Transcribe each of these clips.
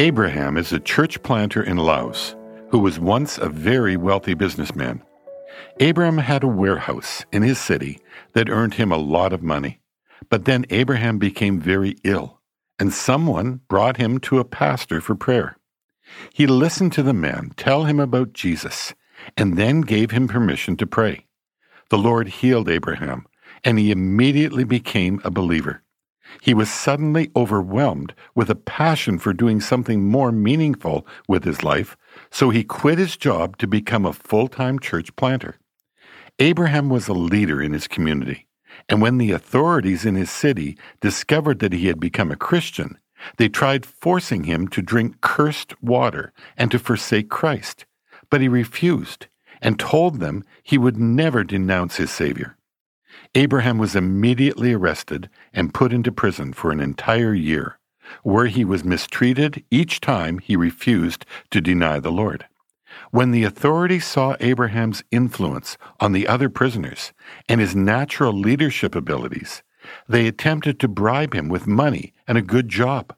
Abraham is a church planter in Laos who was once a very wealthy businessman. Abraham had a warehouse in his city that earned him a lot of money. But then Abraham became very ill, and someone brought him to a pastor for prayer. He listened to the man tell him about Jesus and then gave him permission to pray. The Lord healed Abraham, and he immediately became a believer. He was suddenly overwhelmed with a passion for doing something more meaningful with his life, so he quit his job to become a full time church planter. Abraham was a leader in his community, and when the authorities in his city discovered that he had become a Christian, they tried forcing him to drink cursed water and to forsake Christ. But he refused and told them he would never denounce his Savior. Abraham was immediately arrested and put into prison for an entire year, where he was mistreated each time he refused to deny the Lord. When the authorities saw Abraham's influence on the other prisoners and his natural leadership abilities, they attempted to bribe him with money and a good job,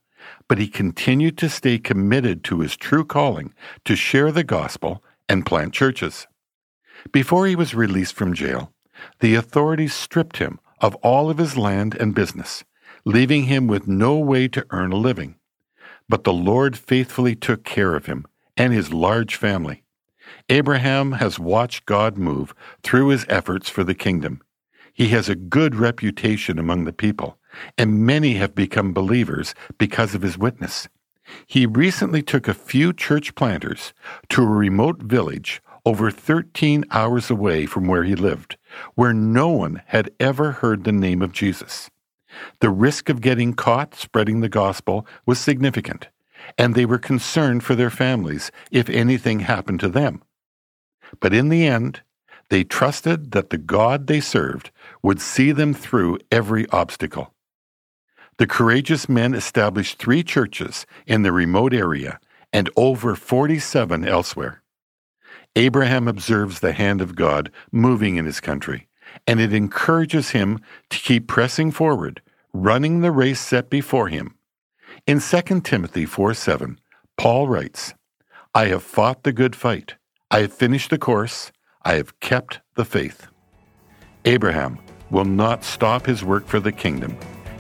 but he continued to stay committed to his true calling to share the gospel and plant churches. Before he was released from jail, the authorities stripped him of all of his land and business, leaving him with no way to earn a living. But the Lord faithfully took care of him and his large family. Abraham has watched God move through his efforts for the kingdom. He has a good reputation among the people, and many have become believers because of his witness. He recently took a few church planters to a remote village over 13 hours away from where he lived, where no one had ever heard the name of Jesus. The risk of getting caught spreading the gospel was significant, and they were concerned for their families if anything happened to them. But in the end, they trusted that the God they served would see them through every obstacle. The courageous men established three churches in the remote area and over 47 elsewhere. Abraham observes the hand of God moving in his country, and it encourages him to keep pressing forward, running the race set before him. In 2 Timothy 4 7, Paul writes, I have fought the good fight, I have finished the course, I have kept the faith. Abraham will not stop his work for the kingdom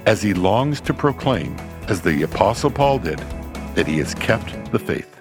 as he longs to proclaim, as the Apostle Paul did, that he has kept the faith.